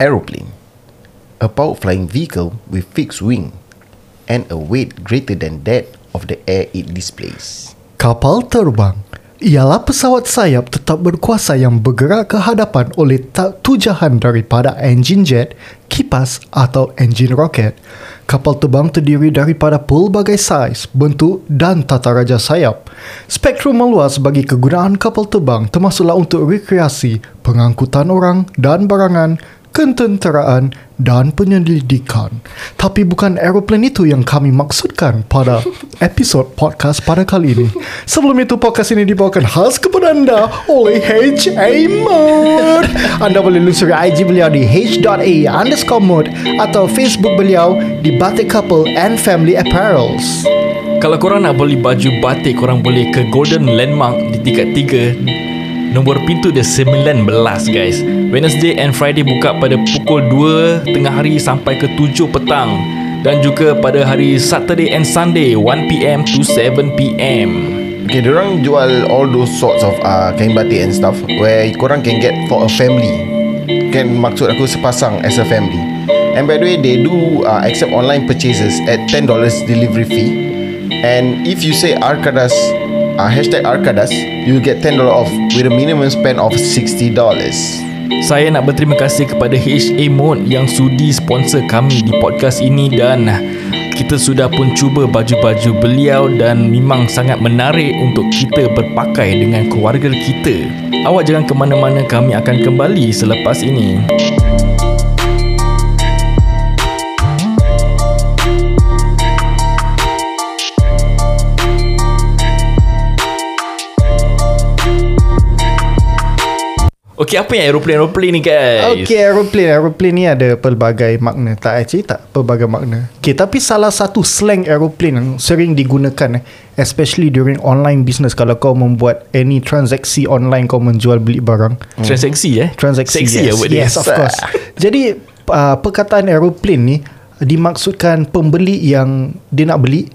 Aeroplane A powered flying vehicle with fixed wing And a weight greater than that of the air it displays Kapal terbang ialah pesawat sayap tetap berkuasa yang bergerak ke hadapan oleh ta- tujahan daripada enjin jet, kipas atau enjin roket. Kapal terbang terdiri daripada pelbagai saiz, bentuk dan tata raja sayap. Spektrum meluas bagi kegunaan kapal terbang termasuklah untuk rekreasi, pengangkutan orang dan barangan, ketenteraan dan penyelidikan. Tapi bukan aeroplane itu yang kami maksudkan pada episod podcast pada kali ini. Sebelum itu podcast ini dibawakan khas kepada anda oleh H.A. Mode. Anda boleh lusuri IG beliau di h.a underscore mode atau Facebook beliau di Batik Couple and Family Apparels. Kalau korang nak beli baju batik Korang boleh ke Golden Landmark Di tingkat 3 Nombor pintu dia 19 guys Wednesday and Friday buka pada pukul 2 Tengah hari sampai ke 7 petang Dan juga pada hari Saturday and Sunday 1pm to 7pm Okay, orang jual all those sorts of uh, kain batik and stuff where korang can get for a family. Kan maksud aku sepasang as a family. And by the way, they do uh, accept online purchases at $10 delivery fee. And if you say Arkadas, uh, hashtag Arkadas, you get $10 off with a minimum spend of $60. Saya nak berterima kasih kepada HA Mode Yang sudi sponsor kami di podcast ini Dan kita sudah pun cuba baju-baju beliau Dan memang sangat menarik untuk kita berpakai dengan keluarga kita Awak jangan ke mana-mana kami akan kembali selepas ini Okey, apa yang aeroplane-aeroplane ni guys? Okay, aeroplane. Aeroplane ni ada pelbagai makna. Tak actually tak pelbagai makna. Okay, tapi salah satu slang aeroplane yang sering digunakan eh, especially during online business kalau kau membuat any transaksi online kau menjual beli barang. Transaksi eh? Transaksi Seksi yes. ya word dia? Yes, of course. Jadi uh, perkataan aeroplane ni dimaksudkan pembeli yang dia nak beli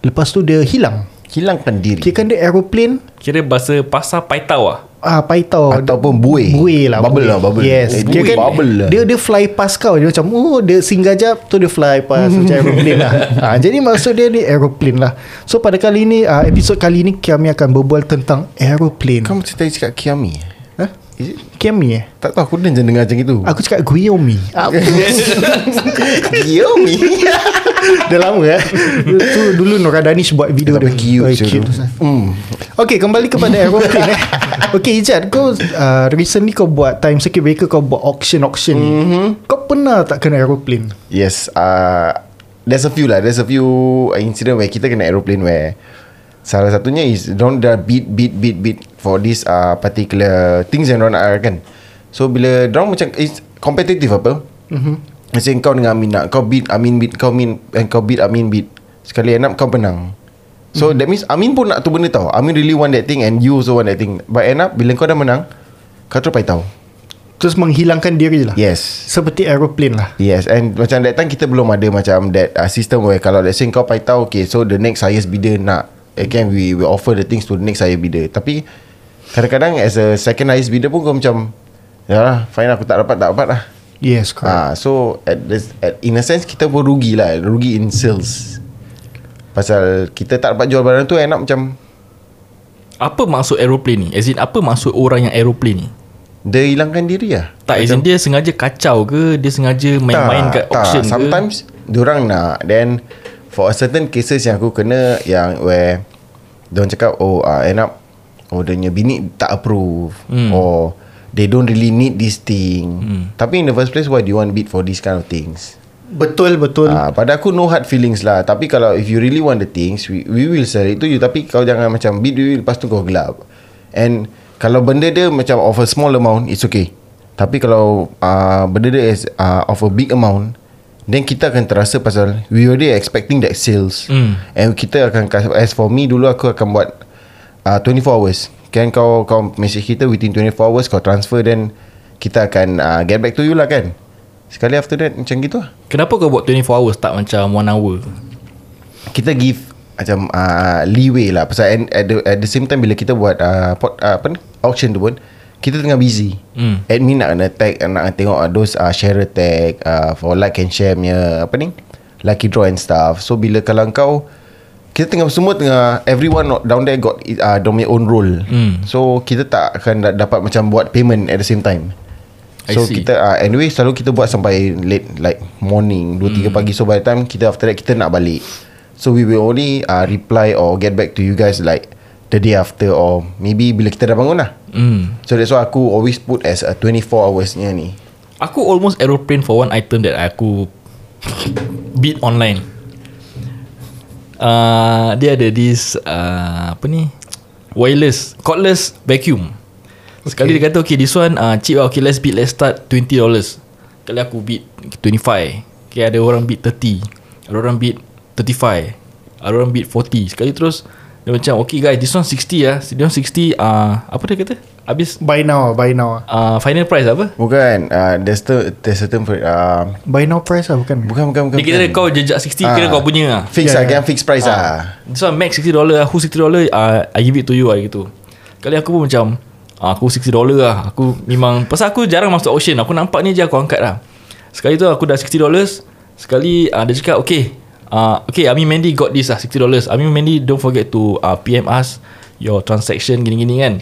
lepas tu dia hilang. Hilangkan diri. Kira kan dia aeroplane Kira bahasa pasar paitau lah Ah, paitau Ataupun buih. Buih lah Bubble buih. lah, bubble. Yes Eh, buih, kan bubble lah. Dia dia fly past kau Dia macam Oh dia singgah jap Tu dia fly past Macam aeroplane lah ha, Jadi maksud dia ni aeroplane lah So pada kali ni uh, Episod kali ni Kami akan berbual tentang aeroplane Kamu tadi cakap Kiami. Is it? Kiami eh Tak tahu aku dah dengar macam itu. Aku cakap Guyomi Apa Kiami. Dah lama eh Tu dulu Nora Danish buat video Sampai cute Oh, cute. tu. Hmm. Okay kembali kepada aeroplane eh Okay Ijat Kau uh, recently kau buat Time circuit breaker Kau buat auction-auction ni Mhm. Kau pernah tak kena aeroplane Yes, uh, there's a few lah. There's a few incident where kita kena aeroplane where salah satunya is don't dah beat beat beat beat for this uh, particular things yang orang nak kan. So bila dorang macam is competitive apa? Mm-hmm. Macam kau dengan Amin nak kau beat Amin beat kau Amin and kau beat Amin beat. Sekali end up kau menang. So mm-hmm. that means Amin pun nak tu benda tau. Amin really want that thing and you also want that thing. But end up bila kau dah menang, kau terus tahu. Terus menghilangkan diri lah Yes. Seperti aeroplane lah Yes and macam that time kita belum ada macam that uh, system where kalau let's say kau pai tahu okay so the next highest bidder nak again we we offer the things to the next highest bidder tapi kadang-kadang as a second highest bidder pun kau macam ya lah fine aku tak dapat tak dapat lah Yes correct. Ah so at, this, at in a sense kita pun rugi lah rugi in sales. Pasal kita tak dapat jual barang tu end up macam Apa maksud aeroplane ni? As in apa maksud orang yang aeroplane ni? dia hilangkan diri lah. Tak as in dia sengaja kacau ke? Dia sengaja main-main kat auction ke? Sometimes Diorang nak. Then For a certain cases yang aku kena Yang where Diorang cakap Oh uh, end up Oh dia punya bini tak approve Hmm. Or They don't really need this thing. Hmm. Tapi in the first place Why do you want bid for this kind of things? Betul betul. Ah, pada aku no hard feelings lah. Tapi kalau if you really want the things We, we will sell it to you. Tapi kau jangan macam bid you Lepas tu kau gelap. And Kalau benda dia macam Of a small amount It's okay. Tapi kalau uh, Benda dia is uh, Of a big amount Then kita akan terasa pasal We already expecting that sales. Hmm. And kita akan As for me dulu aku akan buat uh, 24 hours Kan kau Kau message kita Within 24 hours Kau transfer Then Kita akan uh, Get back to you lah kan. Sekali after that Macam gitu lah. Kenapa kau buat 24 hours tak macam 1 hour? kita give macam uh, leeway lah. Pasal and, at the, at the same time bila kita buat uh, pot, uh, apa ni auction tu pun Kita tengah busy. Hmm. Admin nak kena tag Nak tengok uh, Those uh, share tag uh, For like and share punya Apa ni Lucky draw and stuff. So bila kalau kau Kita tengah semua tengah Everyone down there got uh, Their own role Hmm. So kita tak akan da- dapat macam Buat payment at the same time So kita uh, Anyway selalu kita buat sampai Late like morning 2-3 pagi So by the time kita After that kita nak balik So we will only uh, Reply or get back to you guys Like The day after Or maybe bila kita dah bangun lah Hmm. So that's why aku always put as a 24 hours ni. Aku almost aeroplane for one item that aku beat online. Uh, dia ada this uh, apa ni wireless cordless vacuum. Sekali dia kata okay this one uh, cheap lah okay let's beat let's start 20 dollars. Kali aku beat 25. Okay ada orang beat 30. Ada orang beat 35. Ada orang beat 40. Sekali terus dia macam okay guys this one 60 lah. This one 60 uh, apa dia kata? Habis Buy now Buy now uh, final price apa? Bukan uh, there's the there's certain uh, Buy now price lah bukan bukan bukan bukan. Dia kira bukan. kau jejak 60 Ah. Kira kau punya lah fix Yeah, yeah, yeah. yeah. fix price ah. This one max 60 dollar Who 60 dollar uh, I give it to you lah gitu Kali aku pun macam ah, Aku 60 dollar lah Aku memang Pasal aku jarang masuk auction Aku nampak ni je aku angkat lah Sekali tu aku dah 60 dollars Sekali uh, dia cakap okay uh, Okay Ami Mandy got this lah 60 dollars Ami Mandy don't forget to uh, PM us Your transaction gini-gini kan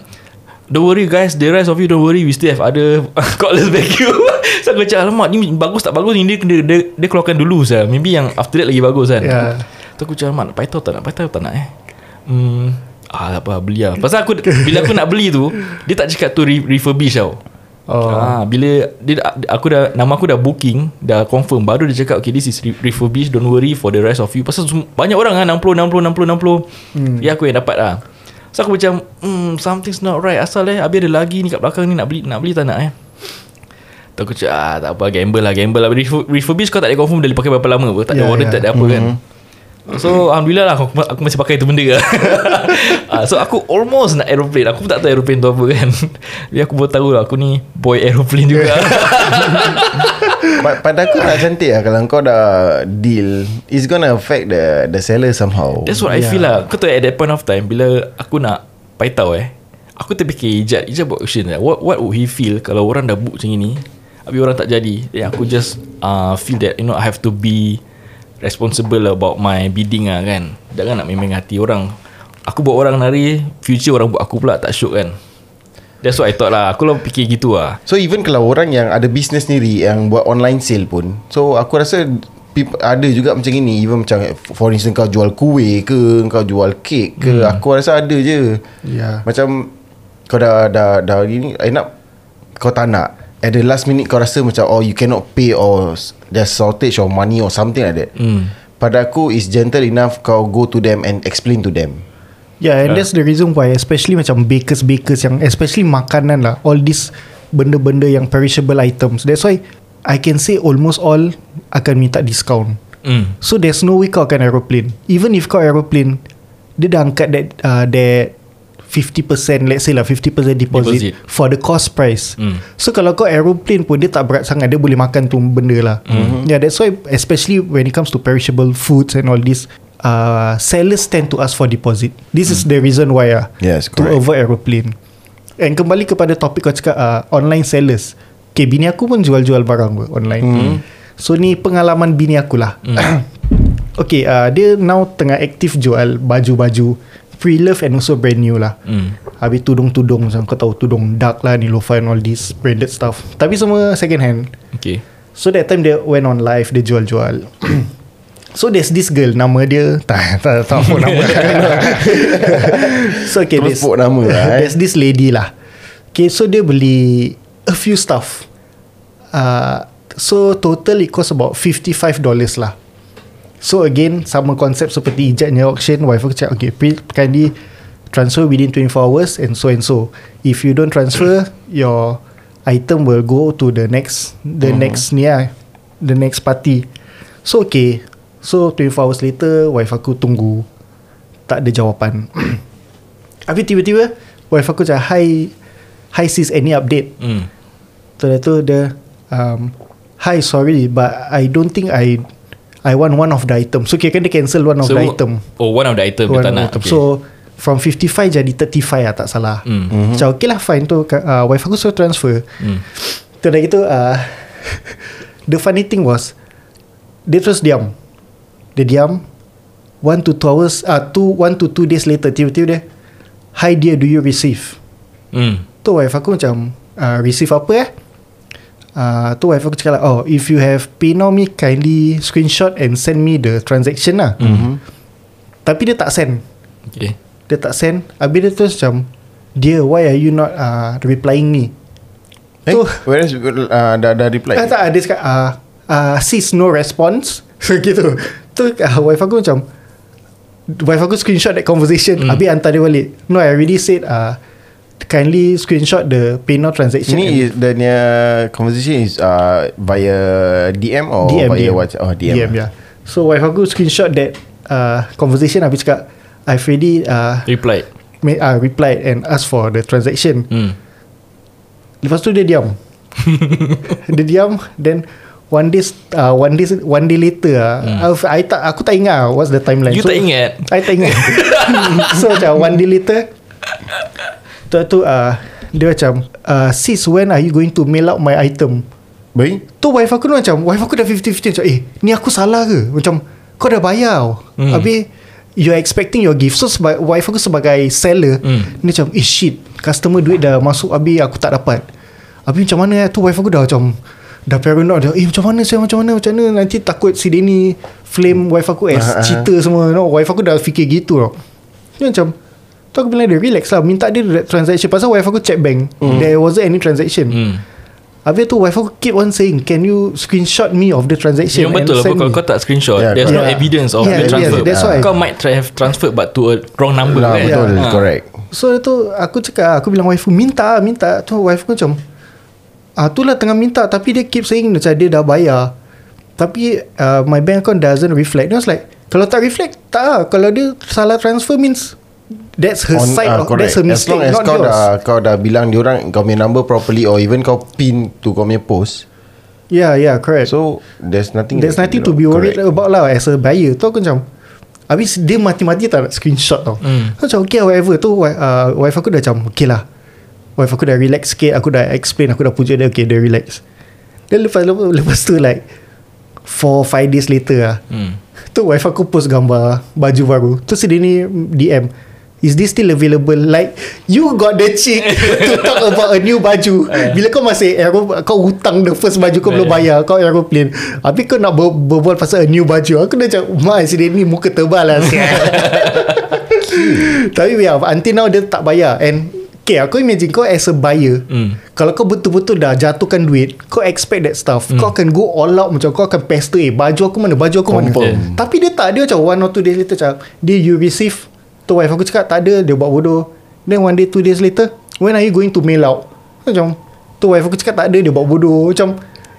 Don't worry guys The rest of you don't worry We still have other Cordless vacuum So aku macam Alamak ni bagus tak bagus ni Dia, dia, dia, dia keluarkan dulu sah. Maybe yang after that lagi bagus kan Yeah. Tu aku macam Alamak paitau tak nak paitau tak nak eh Hmm Ah apa beli lah Pasal aku Bila aku nak beli tu Dia tak cakap tu re- refurbish tau Oh. Ah, bila dia aku dah nama aku dah booking, dah confirm baru dia cakap okay this is re- refurbished don't worry for the rest of you. Pasal banyak orang ah 60 60 60 60. Hmm. Ya aku yang dapat lah. So aku macam hmm something's not right. Asal eh habis ada lagi ni kat belakang ni nak beli nak beli tak nak eh. Tu aku cakap ah, tak apa gamble lah gamble lah. Refur- refurbish kau tak ada confirm dah pakai berapa lama apa tak ada Ya, warrant ya. tak ada apa kan. So Alhamdulillah lah aku, aku masih pakai tu benda lah. Ah, So aku almost nak aeroplane. Aku pun tak tahu aeroplane tu apa kan. Biar aku baru tahu lah Aku ni boy aeroplane juga Pada aku tak cantik lah. Kalau kau dah deal It's gonna affect the the seller somehow. That's what I Yeah. feel lah. Kau tahu at that point of time Bila aku nak Paitau eh Aku terfikir Ijat Ijat buat question lah. What what would he feel Kalau orang dah book macam ni Habis orang tak jadi? Then aku just uh, Feel that You know I have to be Responsible about my bidding lah kan? Jangan nak main-main hati orang. Aku buat orang nari Future orang buat aku pula Tak syuk kan That's what I thought lah. Aku lah fikir gitu lah. So even kalau orang yang ada business sendiri Yang buat online sale pun So aku rasa peop- ada juga macam ini. Even macam For instance kau jual kuih ke Kau jual kek ke hmm. Aku rasa ada je. Ya. Macam Kau dah Dah, dah gini End up Kau tak nak. At the last minute kau rasa macam Oh you cannot pay Or s- there's shortage of money Or something like that. Hmm. Pada aku is gentle enough Kau go to them And explain to them Yeah and that's the reason why Especially macam bakers-bakers Yang especially makanan lah All these Benda-benda yang perishable items That's why I can say almost all Akan minta discount Hmm. So there's no way kau akan aeroplane Even if kau aeroplane Dia dah angkat that uh, That 50% Let's say lah 50% deposit, Deposit. For the cost price Hmm. So kalau kau aeroplane pun Dia tak berat sangat Dia boleh makan tu benda lah mm-hmm. Yeah that's why Especially when it comes to perishable foods And all this uh, Sellers tend to ask for deposit. This is the reason why ah Yes, To avoid aeroplane. And kembali kepada topik kau cakap uh, Online sellers. Okay bini aku pun jual-jual barang ber, online. Hmm. So ni pengalaman bini aku lah. Okay uh, Dia now tengah aktif jual Baju-baju Pre-love and also brand new lah. Hmm. Habis tudung-tudung Macam kau tahu Tudung dark lah Nilofa and all this Branded stuff. Tapi semua second hand. Okay. So that time dia went on live Dia jual-jual So there's this girl Nama dia Tak tak tak apa nama. So okay Terus there's, put nama lah, eh. There's this lady lah. Okay so dia beli A few stuff. Uh, So total it cost about $55 lah. So again Sama konsep seperti Ijatnya auction Wife aku cakap Okay pre- kindly Transfer within 24 hours And so and so. If you don't transfer Your Item will go to the next The Mhm. next ni lah The next party. So okay So 24 hours later Wife aku tunggu Tak ada jawapan Habis tiba-tiba Wife aku cakap Hi Hi sis any update Hmm. Lepas tu dia um, Hi sorry But I don't think I I want one of the item So kira kan dia cancel one of So, the item Oh one of the item One Dia tak nak item okay. So From 55 jadi 35 lah tak salah Hmm. mm-hmm. Macam okay lah fine tu uh, Wife aku suruh transfer Hmm. Tu dah gitu uh, The funny thing was Dia terus diam Dia diam. One to two hours uh, two, One to two days later Tiba-tiba dia Hi dear do you receive? Hmm. Tu wife aku macam uh, Receive apa eh? Uh, Tu wife aku cakap lah Oh if you have PayNow me Kindly screenshot And send me the transaction lah. Mm-hmm. Tapi dia tak send. Okay. Dia tak send. Habis dia terus macam Dear why are you not uh, Replying me? Eh, Tu. whereas uh, dah dah reply. Ah, tak, dia cakap uh, uh, Sis no response. Gitu Tu uh, wife aku macam Wife aku screenshot that conversation mm. Habis hantar dia balik No I already said uh, Kindly screenshot the PayNow transaction Ini is the punya conversation is uh, via DM or DM, via DM. WhatsApp? Oh, DM. DM yeah. So wife aku screenshot that uh, Conversation Habis cakap I've already uh, Replied. made, uh, replied And asked for the transaction Hmm. Lepas tu dia diam Dia diam Then One day uh, One day One day later uh, hmm. I tak Aku tak ingat What's the timeline You tak ingat? I tak ingat So macam One day later Tu tu uh, Dia macam uh, Sis when are you going to Mail out my item Baik. Tu wife aku tu macam Wife aku dah 50-50 Macam eh Ni aku salah ke Macam Kau dah bayar Hmm. Habis You're expecting your gift So seba- wife aku sebagai seller Hmm. Ni macam Eh shit Customer duit dah masuk Habis aku tak dapat Habis macam mana eh Tu wife aku dah macam Dah paranoid dah Eh macam mana saya Macam mana Macam mana Nanti takut si Denny Flame wife aku as Ah, ah. cheater semua no, Wife aku dah fikir gitu tau Dia macam Tu aku bilang dia Relax lah Minta dia transaction Pasal wife aku check bank There wasn't any transaction Hmm. Habis tu wife aku keep on saying Can you screenshot me of the transaction Yang betul lah Kalau me?" kau tak screenshot Yeah, There's no correct. evidence of Yeah, the yeah, transfer that's why. Kau might try have transferred But to a wrong number Lah, kan betul. Ah. Correct. So tu aku cakap Aku bilang wife aku Minta minta Tu wife aku macam ah, Tu lah tengah minta Tapi dia keep saying Macam dia dah bayar. Tapi uh, My bank account doesn't reflect. Then I was like Kalau tak reflect Tak lah. Kalau dia salah transfer means That's her On, side of, That's her As mistake long as kau yours. dah kau dah bilang diorang kau punya number properly or even kau pin to kau punya post. Yeah yeah correct. So there's nothing There's nothing to be worried correct. about lah As a buyer. Tu aku macam Habis dia mati-mati tak nak screenshot tau. Hmm. hmm. Macam okay whatever. Tu uh, wife aku dah macam Okay lah Wife aku dah relax sikit Aku dah explain Aku dah pujuk dia Okay dia relax. Then lepas, lepas, lepas tu like 4-5 days later lah Hmm. Tu wife aku post gambar Baju baru. Tu dia ni DM Is this still available? Like You got the cheek To talk about a new baju. Bila kau masih aero, Kau hutang the first baju Kau belum bayar Kau aeroplane. Habis kau nak ber, berbual pasal a new baju. Aku dah macam Mak si dia ni muka tebal lah Tapi ya Until now dia tak bayar. And Okay aku imagine Kau as a buyer. Hmm. Kalau kau betul-betul dah Jatuhkan duit Kau expect that stuff Kau akan go all out Macam kau akan pester Eh baju aku mana? Baju aku mana? Confirm. Tapi dia tak Dia macam one or two days later Macam Dia you receive? Tu wife aku cakap Tak ada. Dia buat bodoh. Then one day two days later When are you going to mail out? Macam Tu wife aku cakap tak ada. Dia buat bodoh. Macam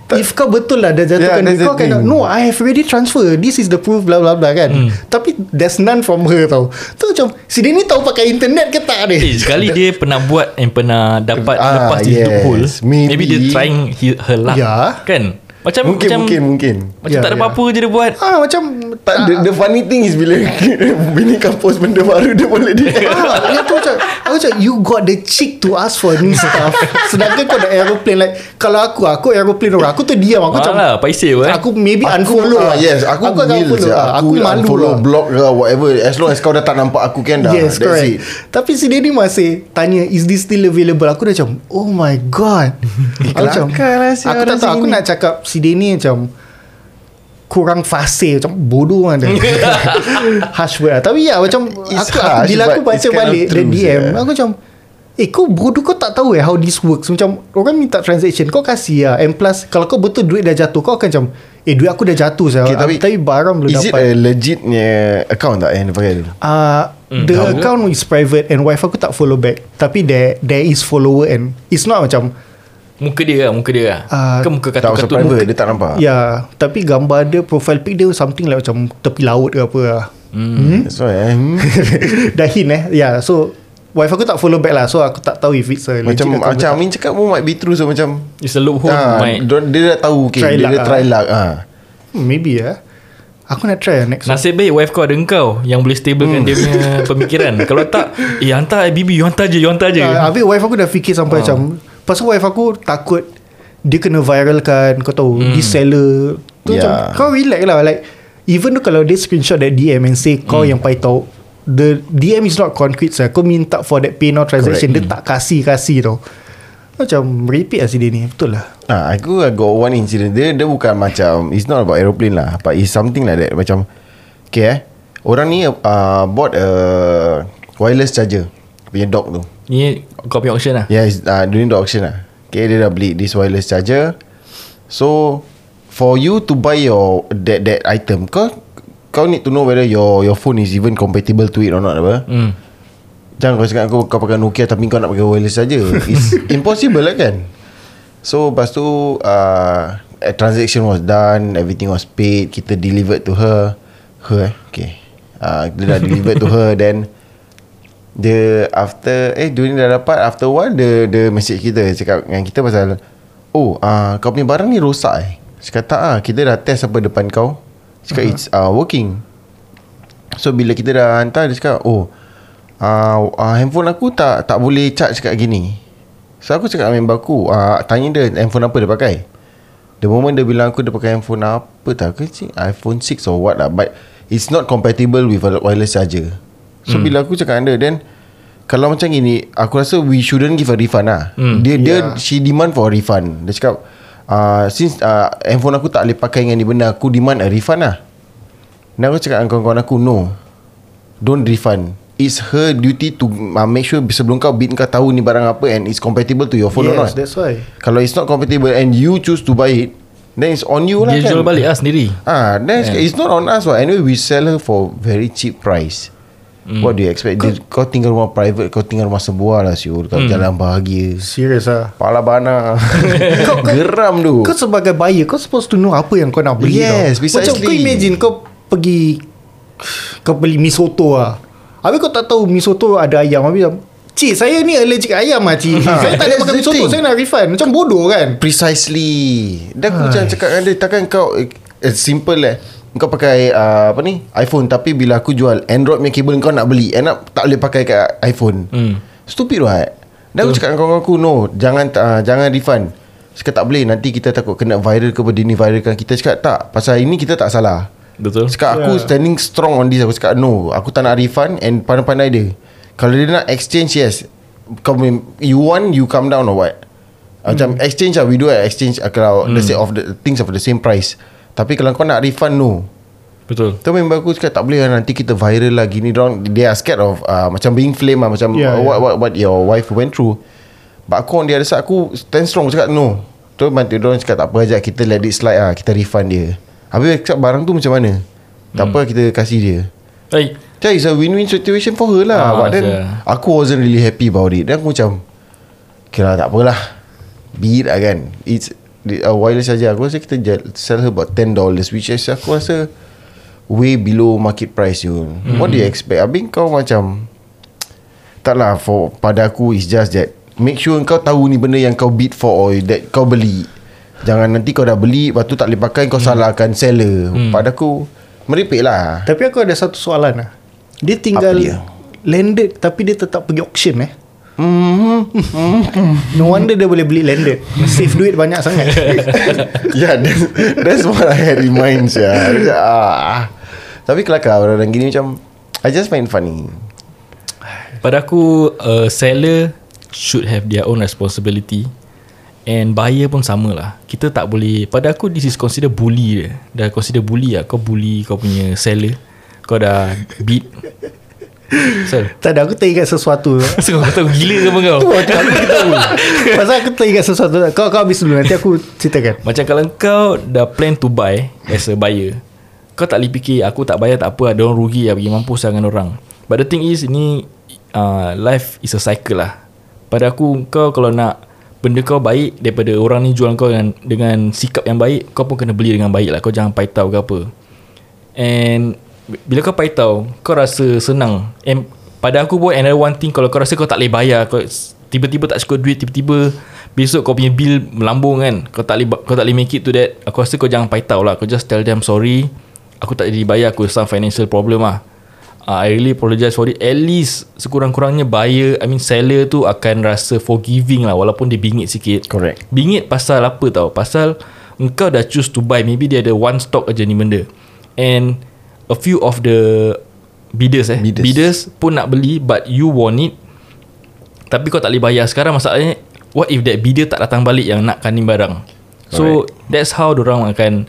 If kau betul lah Dah jatuhkan Yeah, Kau thing. No I have already transfer This is the proof blah blah blah kan Hmm. Tapi There's none from her tau Tu macam Si dia ni tahu pakai internet ke tak Eh, ni sekali dia pernah buat and pernah dapat Ah, lepas di yes. loophole. Maybe. Maybe dia trying he, her luck. Ya. Kan? Macam Mungkin macam mungkin mungkin. macam Ya, tak ada ya. apa-apa je dia buat. Ah macam Tak, the, the funny thing is bila bini kau post benda baru dia boleh dia. ah, Dia tu macam Aku macam You got the cheek to ask for new stuff Sedangkan kau dah aeroplane like Kalau aku Aku aeroplane orang Aku tu diam Aku macam Alah, paiseh apa, eh? Aku maybe Aku unfollow ah, lah. yes, aku, aku will unfollow je. lah. Aku, Aku will malu unfollow lah. block ke whatever as long as kau dah tak nampak aku kan dah. Yes That's correct it. Tapi si dia ni masih Tanya Is this still available Aku dah macam Oh my god Aku macam kelakar lah Aku tak tahu Aku nak cakap Si dia ni macam Kurang fasih Macam bodoh kan dia Harsh word lah Tapi ya macam It's aku, aku, harsh, Bila aku baca balik The true, DM yeah. Aku macam Eh kau bodoh kau tak tahu eh How this works Macam orang minta transaction Kau kasih lah And plus Kalau kau betul duit dah jatuh Kau akan macam Eh duit aku dah jatuh saya. Okay, tapi, tapi barang belum Is it dapat a legitnya account tak yang dia pakai tu? Uh, the tahu account is private and wife aku tak follow back. Tapi there there is follower and it's not macam Muka dia lah, muka dia lah. Ah, kan muka Tak usah private dia tak nampak. ya yeah, tapi gambar dia profile pic dia something like macam tepi laut ke apa lah. Hmm. That's why eh. Hmm. Dah hint eh. Yeah, so wife aku tak follow back lah. So aku tak tahu if it's a Macam ke macam. Amin cakap pun might be true so macam It's a loophole. my, dia, dia dah tahu okay, Try dia dah try ah. luck ah. Hmm, maybe ya. Aku nak try lah next Nasib baik wife kau ada engkau Yang boleh stablekan dia punya pemikiran Kalau tak Eh hantar eh bibi You hantar je You hantar je Uh, habis wife aku dah fikir sampai macam Pasal wife aku takut Dia kena viralkan Kau tahu hmm. This seller Tu Yeah. macam Kau relax lah Like Even though kalau dia screenshot that DM And say kau yang paitau The DM is not concrete sah. Kau minta for that pay now transaction Correct. Dia tak kasih-kasih tau Macam meripik lah si dia ni Betul lah Ah, aku I got one incident. Dia dia bukan macam it's not about aeroplane lah, but it's something like that. Macam okay eh. Orang ni uh, bought a wireless charger punya dock tu. Ni kau punya auction lah Yeah, it's, uh, during the auction lah. Okay, dia dah beli this wireless charger. So for you to buy your that that item, kau kau need to know whether your your phone is even compatible to it or not apa. hmm. Jangan kau cakap kau, kau pakai Nokia tapi kau nak pakai wireless saja. It's impossible lah kan. So lepas tu uh, a transaction was done, everything was paid, kita delivered to her. Her eh? Okay. Uh, dia dah delivered to her then dia after eh during dah dapat after while dia dia message kita cakap dengan kita pasal oh uh, kau punya barang ni rosak eh. Cakap tak ah kita dah test apa depan kau. Cakap uh-huh. it's uh, working. So bila kita dah hantar dia cakap oh uh, uh, handphone aku tak tak boleh charge kat gini. So aku cakap dengan member aku uh, tanya dia handphone apa dia pakai. The moment dia bilang aku dia pakai handphone apa tak ke cik iPhone 6 or what lah but it's not compatible with a wireless charger. So hmm. bila aku cakap dengan dia then kalau macam gini aku rasa we shouldn't give a refund lah. Hmm. Dia dia Yeah. she demand for a refund. Dia cakap uh, since uh, handphone aku tak boleh pakai dengan ni benda aku demand a refund lah. Dan aku cakap dengan kawan-kawan aku No Don't refund It's her duty to uh, Make sure sebelum kau bid Kau tahu ni barang apa And it's compatible to your phone or Yes not that's why Kalau it's not compatible And you choose to buy it Then it's on you lah Dia kan jual balik lah sendiri Ah, then yeah. it's not on us. What. Anyway, we sell her for very cheap price. Mm. What do you expect? Kau, kau tinggal rumah private, kau tinggal rumah sebuah lah siul. Kau mm. jalan bahagia. Serius lah Pala bana. Kau- kau- Geram tu. Kau sebagai buyer Kau supposed to know Apa yang kau nak beli Yes, tau. Macam precisely. kau imagine Kau pergi Kau beli mi soto lah Habis kau tak tahu Mi soto ada ayam Habis macam Cik saya ni allergic ayam lah cik Ah, Saya tak boleh that's makan soto. Saya nak refund Macam bodoh kan Precisely. Dan aku macam cakap dengan dia, takkan kau eh, simple eh. Kau pakai uh, apa ni iPhone tapi bila aku jual Android punya kabel kau nak beli end up tak boleh pakai kat iPhone. Hmm. Stupid right Dan aku cakap dengan kawan aku No Jangan uh, jangan refund. Cakap tak boleh Nanti kita takut kena viral ke Dia ni viralkan Kita cakap tak Pasal ini kita tak salah. Betul. Cakap aku Yeah. standing strong on this. Aku cakap no Aku tak nak refund And pandai-pandai dia. Kalau dia nak exchange Yes. Kau, punya- You want You come down or what? Macam exchange lah We do an exchange uh, Kalau the same of the Things of the same price Tapi kalau kau nak refund No Betul Tu member aku cakap tak boleh lah nanti kita viral lah gini dorang they are scared of uh, macam being flame lah macam Yeah, yeah, what, yeah. what what your wife went through. But aku on the other side aku stand strong cakap no. Tu bantu dorang cakap tak apa aja kita let it slide lah kita refund dia. Habis cakap barang tu macam mana? Tak apa kita kasih dia. Hey Macam it's a win-win situation for her lah. Ah, But then sia. aku wasn't really happy about it. Dan aku macam okay lah tak apalah. Be it lah kan. It's a wireless saja. Aku rasa kita sell her about $10 which is aku rasa way below market price you. Mm. What do you expect? Habis kau macam tak lah for pada aku is just that make sure kau tahu ni benda yang kau bid for or that kau beli. Jangan nanti kau dah beli Lepas tu tak boleh pakai Kau salahkan seller Pada aku Meripik lah Tapi aku ada satu soalan lah Dia tinggal dia? Landed Tapi dia tetap pergi auction eh mm-hmm. No wonder dia boleh beli landed Save duit banyak sangat. Yeah that's, that's what I had in mind yeah. ah. Tapi kelakar orang-orang gini macam I just find funny. Pada aku uh, Seller Should have their own responsibility And buyer pun sama lah. Kita tak boleh Pada aku this is consider bully dia Dah consider bully lah. Kau bully kau punya seller. Kau dah beat Tak ada aku teringat sesuatu. So kau tahu gila ke apa kau? Pasal aku teringat sesuatu. Kau kau habis dulu Nanti aku ceritakan. Macam kalau kau dah plan to buy As a buyer Kau tak boleh fikir Aku tak bayar tak apa lah Diorang rugi lah Pergi mampus lah dengan orang. But the thing is Ini uh, Life is a cycle lah. Pada aku Kau kalau nak Benda kau baik Daripada orang ni jual kau dengan, dengan sikap yang baik Kau pun kena beli dengan baik lah. Kau jangan paitau ke apa. And Bila kau paitau Kau rasa senang. And pada aku pun Another one thing Kalau kau rasa kau tak boleh bayar kau Tiba-tiba tak cukup duit Tiba-tiba Besok kau punya bill melambung kan Kau tak boleh kau tak boleh make it to that Aku rasa kau jangan paitau lah. Kau just tell them sorry Aku tak jadi bayar Aku some financial problem lah uh, I really apologize for it. At least Sekurang-kurangnya buyer I mean seller tu Akan rasa forgiving lah Walaupun dia bingit sikit. Correct. Bingit pasal apa tau? Pasal Engkau dah choose to buy Maybe dia ada one stock aja ni benda. And A few of the Bidders eh Bidders. bidders pun nak beli But you want it Tapi kau tak boleh bayar Sekarang masalahnya What if that bidder tak datang balik Yang nakkan ni barang So That's how orang akan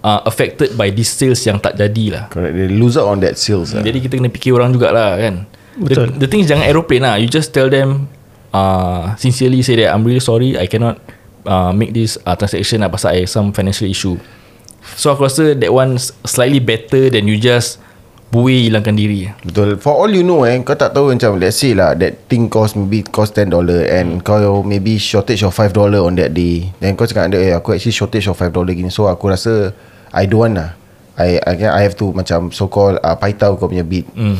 uh, Affected by this sales Yang tak jadi lah Correct. They lose out on that sales. lah. Jadi kita kena fikir orang jugalah kan Betul. the, the thing is jangan aeroplane lah You just tell them uh, Sincerely say that I'm really sorry I cannot uh, Make this uh, transaction lah Pasal I have some financial issue So aku rasa That one slightly better Than you just Buih hilangkan diri Betul. For all you know eh, kau tak tahu macam let's say lah that thing cost maybe cost 10 dollar and kau maybe shortage of 5 dollar on that day. Then kau cakap ada eh aku actually shortage of 5 dollar gini. So aku rasa I don't want lah. I I I have to macam so called uh, paitau kau punya bid. mm.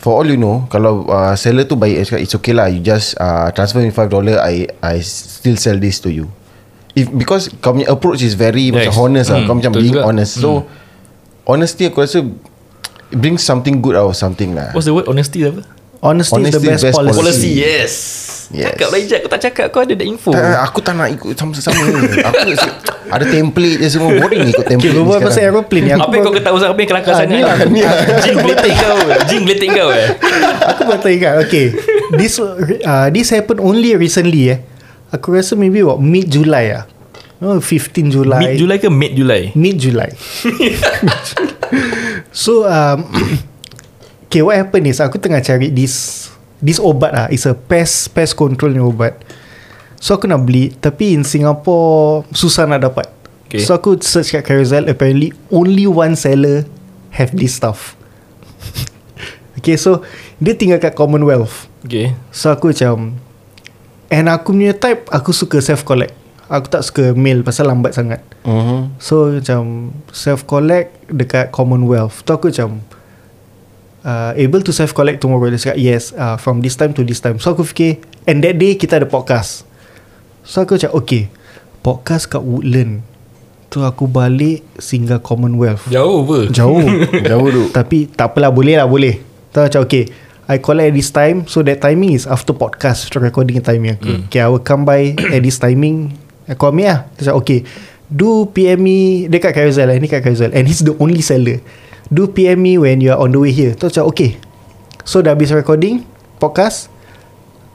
For all you know Kalau uh, seller tu baik It's okay lah You just uh, Transfer me $5 I I still sell this to you If Because Kau punya approach is very Yes. Macam honest lah. Hmm, Kau macam betul being juga. honest. So Honesty aku rasa It brings something good out of something lah. What's the word? Honesty apa? Honesty, is the Honesty is best, best policy. policy. Yes, Yes. Cakap lah Ijat Kau tak cakap Kau ada that info. Tak, Aku tak nak ikut sama-sama. Aku Ada template je semua. Boring ikut template ni berbual pasal aeroplane ni. Apa aku, yang kau ketahui Apa yang kelakar Ah, sangat? ni lah, ni lah. Jing beletik kau. Jing beletik kau eh. Aku baru teringat Okay. This uh, This happened only recently eh Aku rasa maybe what Mid July ah. Oh, 15 July. Mid July ke mid July? Mid July. So um, Okay what happened is Aku tengah cari this This obat ah. It's a pest Pest control ni obat. So aku nak beli Tapi in Singapore Susah nak dapat. Okay. So aku search kat Carousel Apparently Only one seller Have this stuff. Okay so Dia tinggal kat Commonwealth. Okay. So aku macam And aku punya type Aku suka self collect Aku tak suka mail Pasal lambat sangat. Mhm. So macam Self collect Dekat Commonwealth. Tu aku macam uh, Able to self collect tomorrow Dia cakap yes uh, From this time to this time. So aku fikir And that day kita ada podcast. So aku macam Okay Podcast kat Woodland. Tu aku balik Singgah Commonwealth. Jauh apa? Jauh. Jauh tu Tapi tak apalah Boleh lah boleh. Tu macam okay I collect at this time So that timing is After podcast After recording timing aku mm. Okay I will come by At this timing. Aku ambil lah. Tu macam okay Do PM me Dekat Carousel lah Ni kat Carousel. And he's the only seller. Do PM me When you are on the way here. Tu macam okay. So dah habis recording Podcast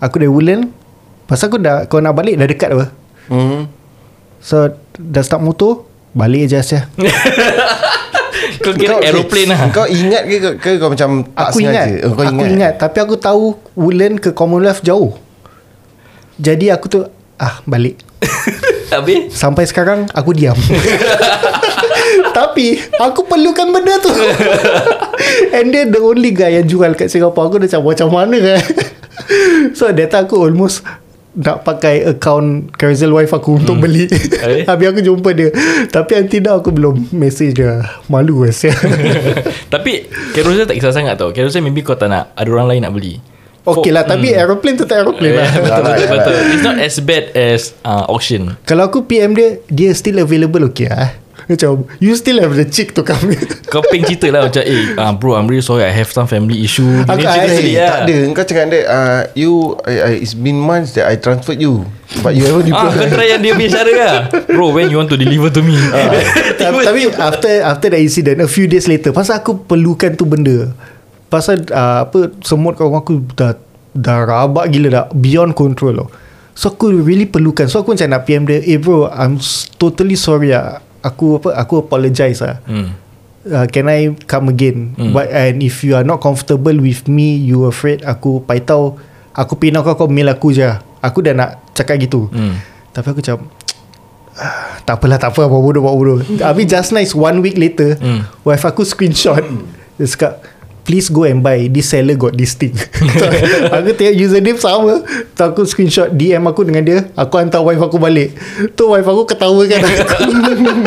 Aku dari Woodland Pasal aku dah Kau nak balik Dah dekat apa? Mhm. So Dah start motor Balik je Asyah Kau kira aeroplane lah. Kau ingat ke ke, ke kau macam tak Aku ingat, sengaja? Oh, kau Aku ingat. Tapi aku tahu Woodland ke Commonwealth jauh. Jadi aku tu Ah balik. Habis? Sampai sekarang Aku diam. Tapi Aku perlukan benda tu. And then the only guy Yang jual kat Singapore Aku dah macam Macam mana kan So time aku almost nak pakai account Carousel wife aku untuk beli. Eh? Habis aku jumpa dia. Tapi until now aku belum message dia. Malu lah. Tapi Carousel tak kisah sangat tau. Carousel maybe kau tak nak Ada orang lain nak beli. Okay lah Tapi aeroplane tetap aeroplane lah. Yeah, betul, Alright, betul, betul. It's not as bad as uh, auction. Kalau aku PM dia Dia still available okay lah Macam You still have the cheek to come here Kau ping cerita lah macam Eh uh, bro I'm really sorry I have some family issue. Aku- cerita sekali Eh, lah. tak ada. Kau cakap dia uh, You I, I, It's been months that I transferred you But you haven't Ah, kau try yang dia punya cara lah. Bro when you want to deliver to me? Ta- Tapi after after that incident A few days later Pasal aku perlukan tu benda. Pasal uh, apa Semut kawan aku dah Dah rabak gila dah Beyond control tau. So aku really perlukan. So aku macam nak PM dia Eh bro I'm totally sorry lah Aku apa Aku apologize lah hmm. uh, Can I come again Hmm. But and if you are not comfortable with me You afraid Aku paitau Aku pinau kau Kau mail aku je Aku dah nak cakap gitu Hmm. Tapi aku macam "Ah, Tak apalah tak apa Buat bodoh buat bodoh Habis just nice One week later Hmm. Wife aku screenshot Dia cakap Please go and buy This seller got this thing. Aku tengok username sama. Tu aku screenshot DM aku dengan dia. Aku hantar wife aku balik. Tu wife aku ketawa kan. Aku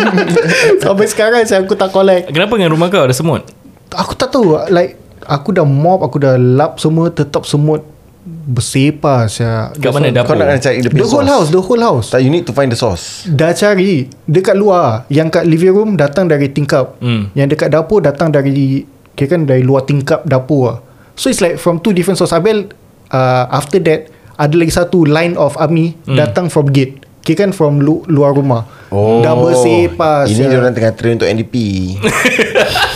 Sampai sekarang saya aku tak collect. Kenapa dengan rumah kau? Ada semut? Aku tak tahu. Like Aku dah mop Aku dah lap semua Tetap semut Bersepah saya Kat mana Kau dapur? Nak kena cari The punya whole sauce. house The whole house. Tak you need to find the sauce Dah cari. Dekat luar. Yang kat living room Datang dari tingkap. Hmm. Yang dekat dapur Datang dari Kira kan? Dari luar tingkap dapur. Lah. So it's like From two different source. Abel uh, After that Ada lagi satu Line of army Hmm. Datang from gate. Kira kan? From lu, luar rumah. Dah bersepah Oh, Ini sia. dia orang tengah train untuk NDP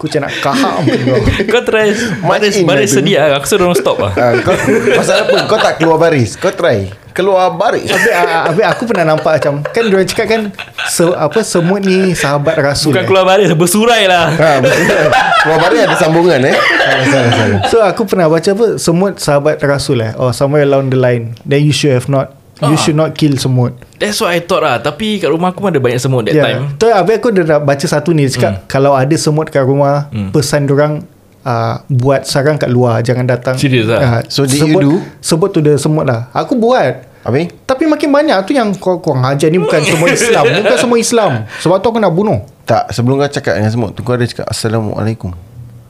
Aku macam nak kaham kau. Try. Baris, baris lah sedia lah. Aku suruh orang stop lah. Ah, kau, Pasal apa? Kau tak keluar baris? Kau try. Keluar baris. Habis, ah, habis aku pernah nampak macam Kan diorang cakap kan se, Apa semut ni Sahabat Rasul Bukan eh. keluar baris Bersurai lah. Ha. Keluar baris ada sambungan eh? Salah salah salah. So aku pernah baca apa? Semut sahabat Rasul eh. Or somewhere along the line. Then you should have not You Ah. should not kill semut. That's what I thought lah. Tapi kat rumah aku pun ada banyak semut that time. Tu habis aku dah baca satu ni Dia cakap Hmm. Kalau ada semut kat rumah Pesan dorang uh, Buat sarang kat luar Jangan datang. Serious lah? Ah, So did you sebut, do? Sebut tu the semut lah. Aku buat. Habis? Tapi makin banyak tu yang kau, kau ajar ni bukan semua Islam Bukan semua Islam. Sebab tu aku nak bunuh. Tak sebelum kau cakap dengan semut tu Kau ada cakap Assalamualaikum.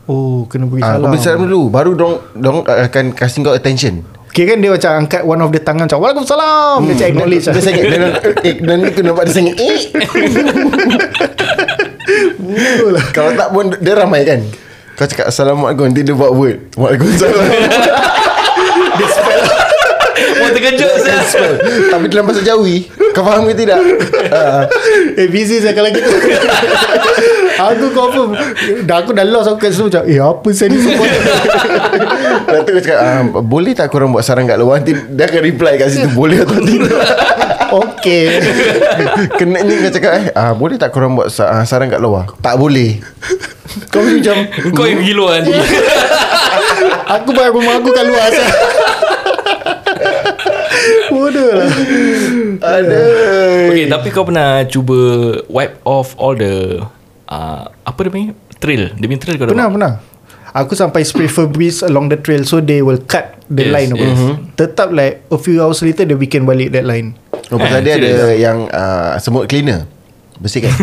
Oh kena beri salam. kau beri salam dulu. Baru dong dong akan kasih kau attention Kira kan dia macam angkat one of the tangan macam Waalaikumsalam. Dia macam acknowledge Dia lah dia, eh, Dan dia kena nampak dia sangat eh. Kalau tak pun Dia ramai kan? Kau cakap Assalamualaikum. Nanti dia buat word. Waalaikumsalam terkejut saya. Tapi dalam bahasa Jawi Kau faham ke tidak? Ah. Eh busy saya kalau gitu. Aku confirm. Dah aku dah lost Aku kat situ macam Eh apa saya ni semua? Lepas tu kau cakap ah, Boleh tak korang buat sarang kat luar? Nanti dia akan reply kat situ Boleh atau tidak? Okay. Kena ni kau cakap eh ah, Boleh tak korang buat sa- ah, sarang kat luar? Tak boleh. Kau macam Kau yang gila kan Aku bayar rumah aku kat luar saya. Bodoh lah. Ada Okay tapi kau pernah cuba Wipe off all the uh, Apa dia panggil? Trail. Dia punya trail kau dah Pernah buat? pernah. Aku sampai spray Febreze along the trail So they will cut the Yes, line yes. Tetap like A few hours later Dia bikin balik that line. Oh, pasal Eh, dia ada serious? yang uh, semut cleaner. Bersihkan.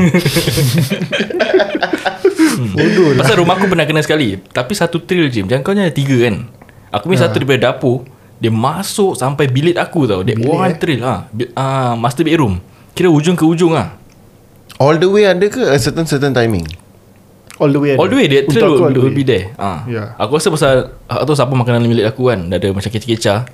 Bodoh lah. Pasal rumah aku pernah kena sekali. Tapi satu trail je Jangan kau ni ada tiga kan? Aku punya satu daripada dapur Dia masuk sampai bilik aku tau. Dia one trail ha. Bi- ah, Master bedroom. Kira ujung ke ujung lah All the way ada ke a certain certain timing? All the way ada. All the way That trail will, will be there ha. Ya. Aku rasa pasal Aku tahu siapa makanan bilik aku kan. Dah ada macam keca-keca.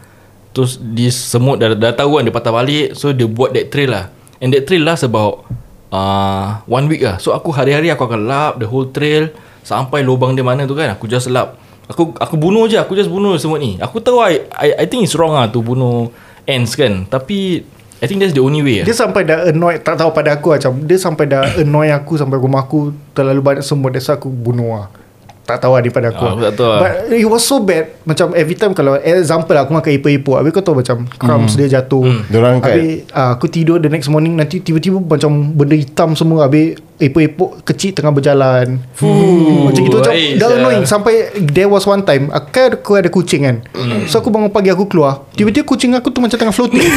Terus di semut dah, dah tahu kan Dia patah balik. So dia buat that trail lah. And that trail last about uh, One week lah. So aku hari-hari aku akan lap The whole trail Sampai lubang dia mana tu kan. Aku just lap Aku aku bunuh je Aku just bunuh semut ni. Aku tahu I, I, I think it's wrong lah To bunuh ants kan. Tapi I think that's the only way Dia lah. sampai dah annoy Tak tahu pada aku macam Dia sampai dah annoy aku Sampai rumah aku Terlalu banyak semut That's aku bunuh lah Tak tahu lah daripada aku. Ah, aku tak tahu lah. But it was so bad. Macam every time Kalau example aku makan epok-epok Habis kau tahu macam Crumbs dia jatuh. Hmm. Diorang angkat. Habis uh, aku tidur The next morning Nanti tiba-tiba Macam benda hitam semua Habis epok-epok kecil tengah berjalan. Fuh, Macam gitu macam Dah sia. annoying. Sampai There was one time Aku kan aku ada kucing kan. Hmm. So aku bangun pagi Aku keluar. Tiba-tiba kucing aku tu Macam tengah floating.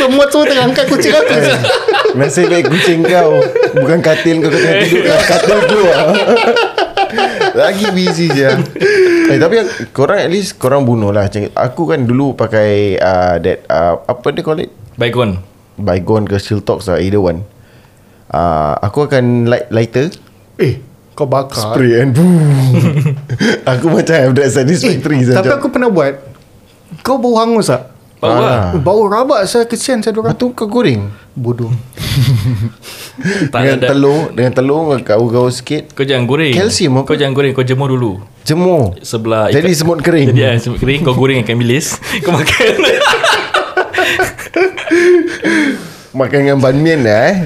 Semua tu tengah angkat kucing aku Nasib baik kucing kau. Bukan katil kau kena tidur kat Katil keluar Lagi busy je Eh tapi Korang at least Korang bunuh lah. Aku kan dulu pakai uh, That uh, Apa dia call it? Baygon Baygon ke Shiltox lah Either one. Uh, Aku akan light lighter. Eh Kau bakar. Spray and boom. Aku macam have that satisfactory eh, eh, Tapi aku pernah buat. Kau bau hangus tak? Bau Ah. lah. Bau rabak saya kesian saya dorang Lepas tu kau goreng. Bodoh. Tak Dengan ada, telur Dengan telur Kau gaul-gaul sikit. Kau jangan goreng. Kalsium? Kau jangan goreng Kau jemur dulu. Jemur. Sebelah Jadi semut kering. Jadi ah, semut kering Kau goreng ikan bilis. Kau makan. Makan dengan ban mian lah eh?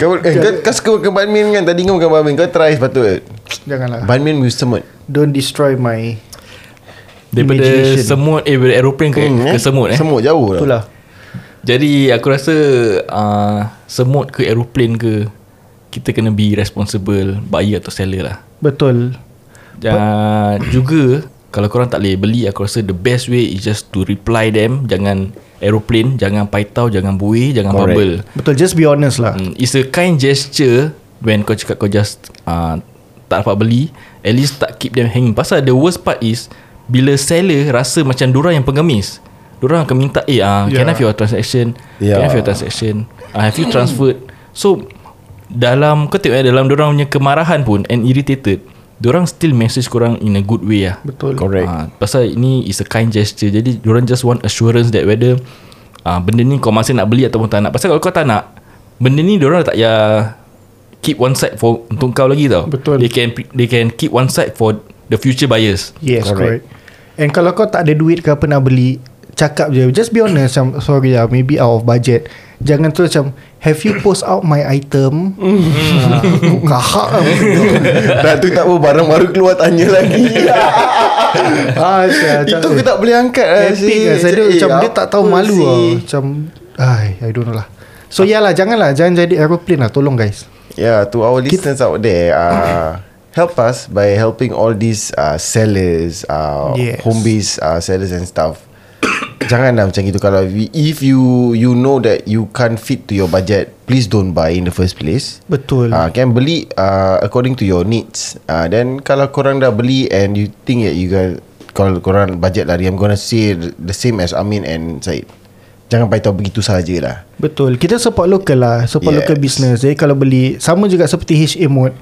Kau, eh, kau, kau suka makan ban mian kan? Tadi kau makan ban mian Kau try sepatut. Janganlah. Ban mian with semut. Don't destroy my Daripada Imagination. semut Eh daripada aeroplane ke, Hmm, ke eh? semut eh Semut jauh lah Itulah Jadi aku rasa uh, Semut ke aeroplane ke Kita kena be responsible Buyer atau seller lah Betul Dan juga Kalau korang tak boleh beli Aku rasa the best way Is just to reply them Jangan aeroplane Jangan paitao Jangan buih Jangan Correct. bubble Betul just be honest lah Hmm, It's a kind gesture When kau cakap kau just uh, Tak dapat beli At least tak keep them hanging. Pasal the worst part is bila seller rasa macam diorang yang pengemis. Diorang akan minta, eh, uh, can I have your transaction? Can I Yeah. have your transaction? Uh, have you transferred? So, dalam kau tengok eh, dalam diorang punya kemarahan pun and irritated, diorang still message korang in a good way lah. Betul. Correct. Ah, pasal ini is a kind gesture. Jadi diorang just want assurance that whether ah, benda ni kau masih nak beli ataupun tak nak. Pasal kalau kau tak nak, benda ni diorang tak ya keep one side for untuk kau lagi tau. Betul. They can they can keep one side for the future buyers. Yes Correct. correct. And kalau kau tak ada duit ke apa nak beli Cakap je. Just be honest macam, Sorry lah Maybe out of budget. Jangan tu macam Have you post out my item? Ah, Kahak lah. Dah tu tak apa Barang baru keluar Tanya lagi. Ah, sia, Itu aku tak boleh angkat lah Epic lah Saya dia, macam Dia tak tahu malu lah. Macam Ay, I don't know lah. So ya lah Janganlah. Jangan jadi aeroplane lah. Tolong guys. Yeah, to our listeners out there, uh, help us by helping all these uh, sellers, uh, Yes. home based uh, sellers and stuff. Janganlah macam gitu kalau if you you know that you can't fit to your budget, please don't buy in the first place. Betul Ah, uh, kan beli uh, according to your needs. Ah, uh, then kalau korang dah beli and you think that you guys kalau korang budget lari, I'm gonna say the same as Amin and Said. Jangan bagi tahu begitu sajalah. Betul Kita support local lah Support Yes. local business Jadi kalau beli Sama juga seperti HA Mode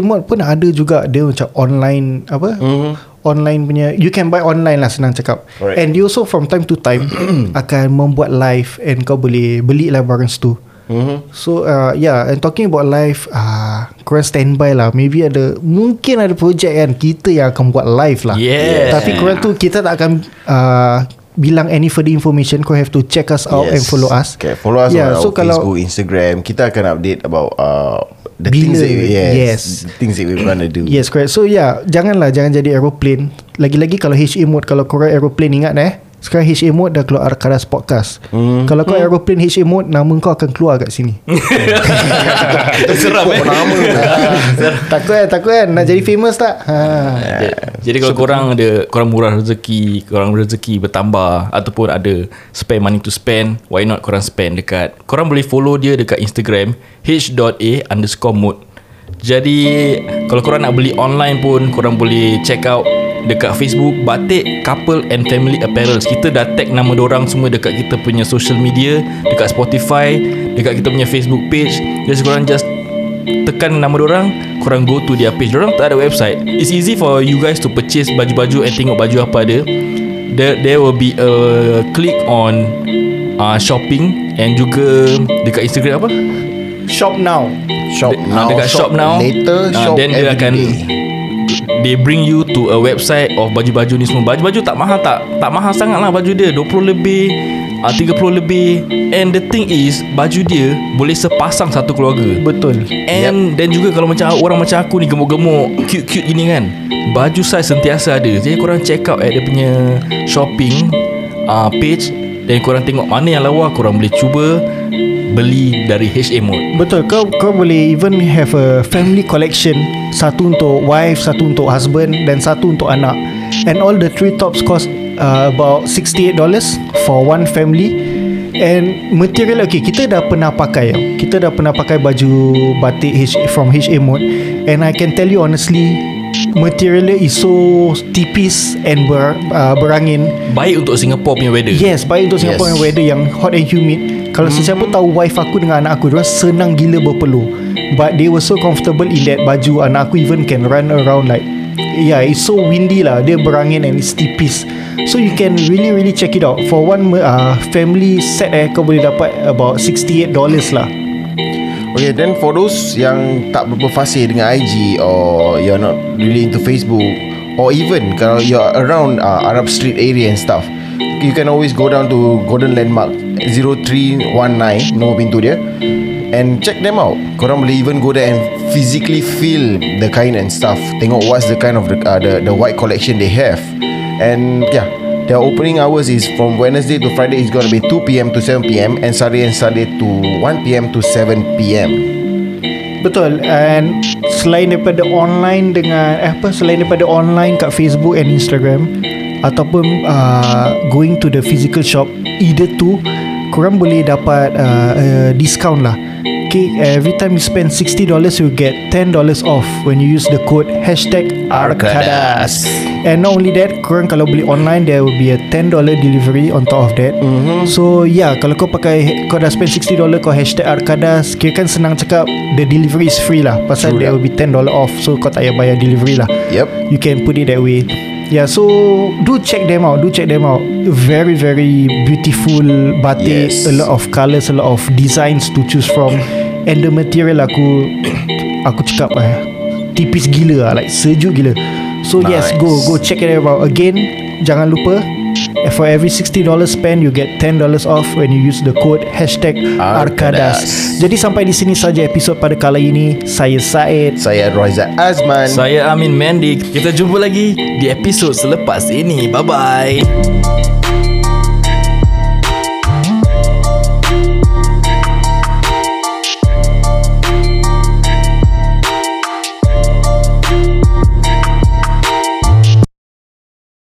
Mode pun ada juga Dia macam online Apa Mhm. Online punya You can buy online lah Senang cakap Correct. And dia also from time to time Akan membuat live And kau boleh Beli lah barang situ Mm-hmm. So uh, yeah And talking about live uh, Korang standby lah Maybe ada Mungkin ada projek kan Kita yang akan buat live lah Yeah. Tapi korang tu Kita tak akan uh, Bilang any further information Kau have to check us out And follow us Okay, follow us Yeah, on so our kalau- Facebook, Instagram. Kita akan update about uh, the Bila- things that we, yes, yes. the things that we're gonna do. Yes correct So yeah Janganlah Jangan jadi aeroplane Lagi-lagi kalau HA mode Kalau korang aeroplane Ingat eh Sekarang HA mode dah keluar Arkadas Podcast Hmm. Kalau kau aeroplane HA mode Nama kau akan keluar kat sini Seram eh. Nama Takut kan Takut kan Nak jadi famous tak ha. Jadi, jadi kalau korang ada korang murah rezeki, korang rezeki bertambah ataupun ada spend money to spend, why not korang spend dekat korang boleh follow dia dekat Instagram h.a underscore mode. Jadi kalau korang nak beli online pun korang boleh check out dekat Facebook Batik Couple and Family Apparels. Kita dah tag nama orang semua dekat kita punya social media, dekat Spotify, dekat kita punya Facebook page. Jadi korang just tekan nama orang korang go to their page. Orang tak ada website. It's easy for you guys to purchase baju-baju and tengok baju apa ada. There, there will be a click on uh, shopping and juga dekat Instagram apa? Shop now. Shop De- now, dekat shop, now. later, Ah, shop then dia akan day. They bring you to a website of baju-baju ni semua. Baju-baju tak mahal tak tak mahal sangat lah baju dia. 20 lebih uh, 30 lebih. And the thing is baju dia boleh sepasang satu keluarga. Betul. And yep. then juga kalau macam orang macam aku ni gemuk-gemuk cute-cute gini kan baju size sentiasa ada. Jadi korang check out at dia punya shopping uh, page. Dan korang tengok mana yang lawa korang boleh cuba beli dari HA Mode Betul kau kau boleh even have a family collection. Satu untuk wife satu untuk husband dan satu untuk anak. And all the three tops cost uh, about $68 for one family. And material okay kita dah pernah pakai kita dah pernah pakai baju batik H, from HA mode and I can tell you honestly material is so tipis and ber, uh, berangin. Baik untuk Singapore punya weather. Yes Baik untuk Singapore Yes. yes. weather Yang hot and humid Kalau sesiapa tahu Wife aku dengan anak aku Diorang senang gila berpeluh. But they were so comfortable In that baju Anak aku even can run around like Yeah it's so windy lah. Dia berangin And it's tipis. So you can really really check it out. For one uh, family set eh Kau boleh dapat About $68 lah. Okay then for those yang tak berapa dengan IG or you're not really into Facebook or even kalau you're around uh, Arab Street area and stuff you can always go down to Golden Landmark 0319 nombor pintu dia and check them out korang boleh even go there and physically feel the kain and stuff tengok what's the kind of the, uh, the, the white collection they have and yeah Their opening hours is from Wednesday to Friday is going to be 2 p.m. to 7 p.m. and Saturday and Sunday to 1 p.m. to 7 p.m. Betul And Selain daripada online dengan eh, Apa Selain daripada online Kat Facebook and Instagram Ataupun uh, Going to the physical shop Either two korang boleh dapat uh, uh, discount lah Okay, every time you spend $60 you get $10 off when you use the code hashtag Arkadas. And not only that, korang kalau beli online there will be a $10 delivery on top of that. Mm-hmm. So yeah, kalau kau pakai kau dah spend $60 kau hashtag Arkadas, kira kan senang cakap the delivery is free lah. Pasal True there lah. will be $10 off so kau tak payah bayar delivery lah. Yep. You can put it that way. Yeah, so do check them out. Do check them out. Very, very beautiful batik. Yes. A lot of colours, a lot of designs to choose from. And the material aku, aku cakap eh, tipis gila lah, like sejuk gila. So yes, Nice. go go check it out. Again, jangan lupa. For every $60 spend You get $10 off When you use the code Hashtag Arkadas. Arkadas. Jadi sampai di sini saja episod pada kali ini. Saya Said. Saya Roiza Azman. Saya Amin Mendy Kita jumpa lagi Di episod selepas ini. Bye-bye